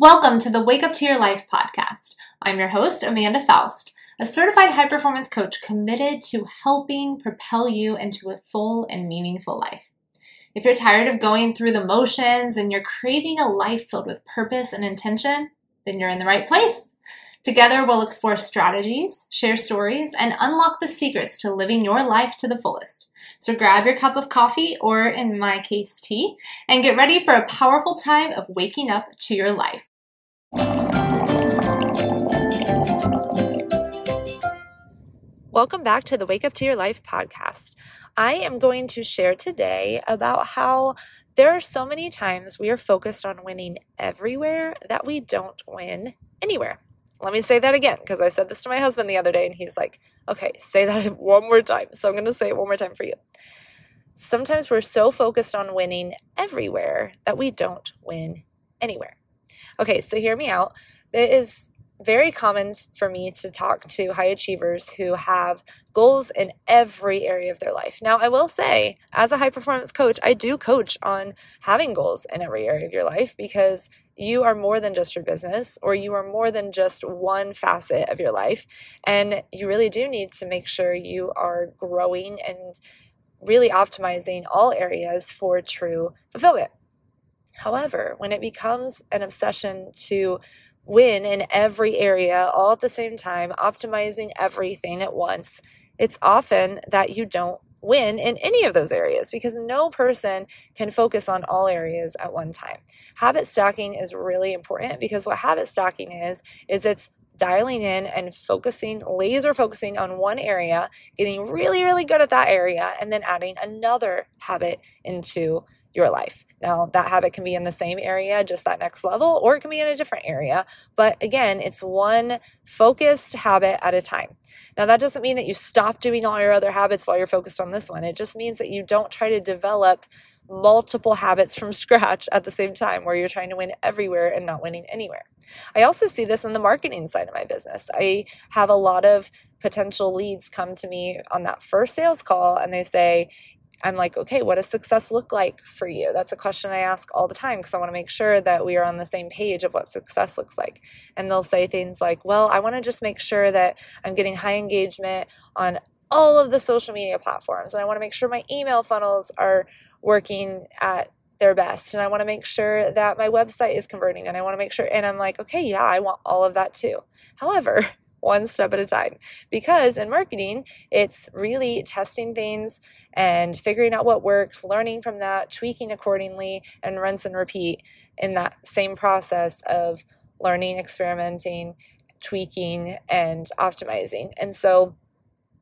Welcome to the Wake Up to Your Life podcast. I'm your host, Amanda Foust, a certified high performance coach committed to helping propel you into a full and meaningful life. If you're tired of going through the motions and you're craving a life filled with purpose and intention, then you're in the right place. Together, we'll explore strategies, share stories, and unlock the secrets to living your life to the fullest. So grab your cup of coffee, or in my case, tea, and get ready for a powerful time of waking up to your life. Welcome back to the Wake Up to Your Life podcast. I am going to share today about how there are so many times we are focused on winning everywhere that we don't win anywhere. Let me say that again because I said this to my husband the other day and he's like, okay, say that one more time. So I'm going to say it one more time for you. Sometimes we're so focused on winning everywhere that we don't win anywhere. Okay, so hear me out. It is very common for me to talk to high achievers who have goals in every area of their life. Now, I will say, as a high performance coach, I do coach on having goals in every area of your life because you are more than just your business or you are more than just one facet of your life. And you really do need to make sure you are growing and really optimizing all areas for true fulfillment. However, when it becomes an obsession to win in every area all at the same time, optimizing everything at once, it's often that you don't win in any of those areas because no person can focus on all areas at one time. Habit stacking is really important because what habit stacking is is it's dialing in and focusing laser focusing on one area, getting really really good at that area and then adding another habit into your life. Now, that habit can be in the same area, just that next level, or it can be in a different area. But again, it's one focused habit at a time. Now, that doesn't mean that you stop doing all your other habits while you're focused on this one. It just means that you don't try to develop multiple habits from scratch at the same time where you're trying to win everywhere and not winning anywhere. I also see this in the marketing side of my business. I have a lot of potential leads come to me on that first sales call and they say, I'm like, okay, what does success look like for you? That's a question I ask all the time because I want to make sure that we are on the same page of what success looks like. And they'll say things like, well, I want to just make sure that I'm getting high engagement on all of the social media platforms. And I want to make sure my email funnels are working at their best. And I want to make sure that my website is converting. And I want to make sure, and I'm like, okay, yeah, I want all of that too. However, one step at a time. Because in marketing, it's really testing things and figuring out what works, learning from that, tweaking accordingly, and rinse and repeat in that same process of learning, experimenting, tweaking, and optimizing. And so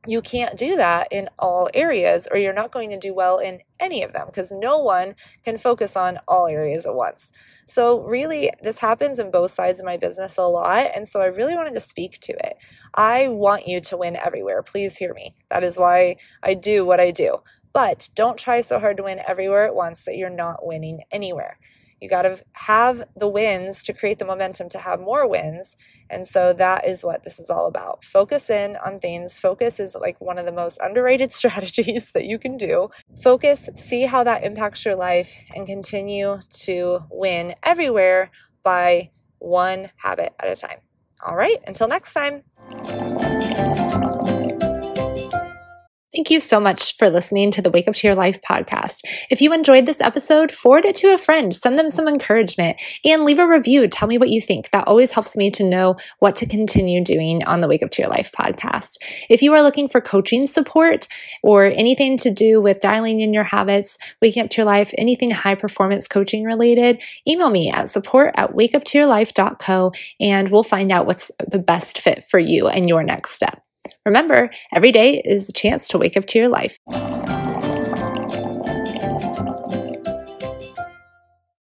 you can't do that in all areas or you're not going to do well in any of them because no one can focus on all areas at once. So, really, this happens in both sides of my business a lot. And so, I really wanted to speak to it. I want you to win everywhere. Please hear me. That is why I do what I do. But don't try so hard to win everywhere at once that you're not winning anywhere. You got to have the wins to create the momentum to have more wins. And so that is what this is all about. Focus in on things. Focus is like one of the most underrated strategies that you can do. Focus, see how that impacts your life, and continue to win everywhere by one habit at a time. All right, until next time. Thank you so much for listening to the Wake Up to Your Life podcast. If you enjoyed this episode, forward it to a friend, send them some encouragement, and leave a review. Tell me what you think. That always helps me to know what to continue doing on the Wake Up to Your Life podcast. If you are looking for coaching support or anything to do with dialing in your habits, waking up to your life, anything high performance coaching related, email me at support at wakeuptoyourlife.co and we'll find out what's the best fit for you and your next step. Remember, every day is a chance to wake up to your life.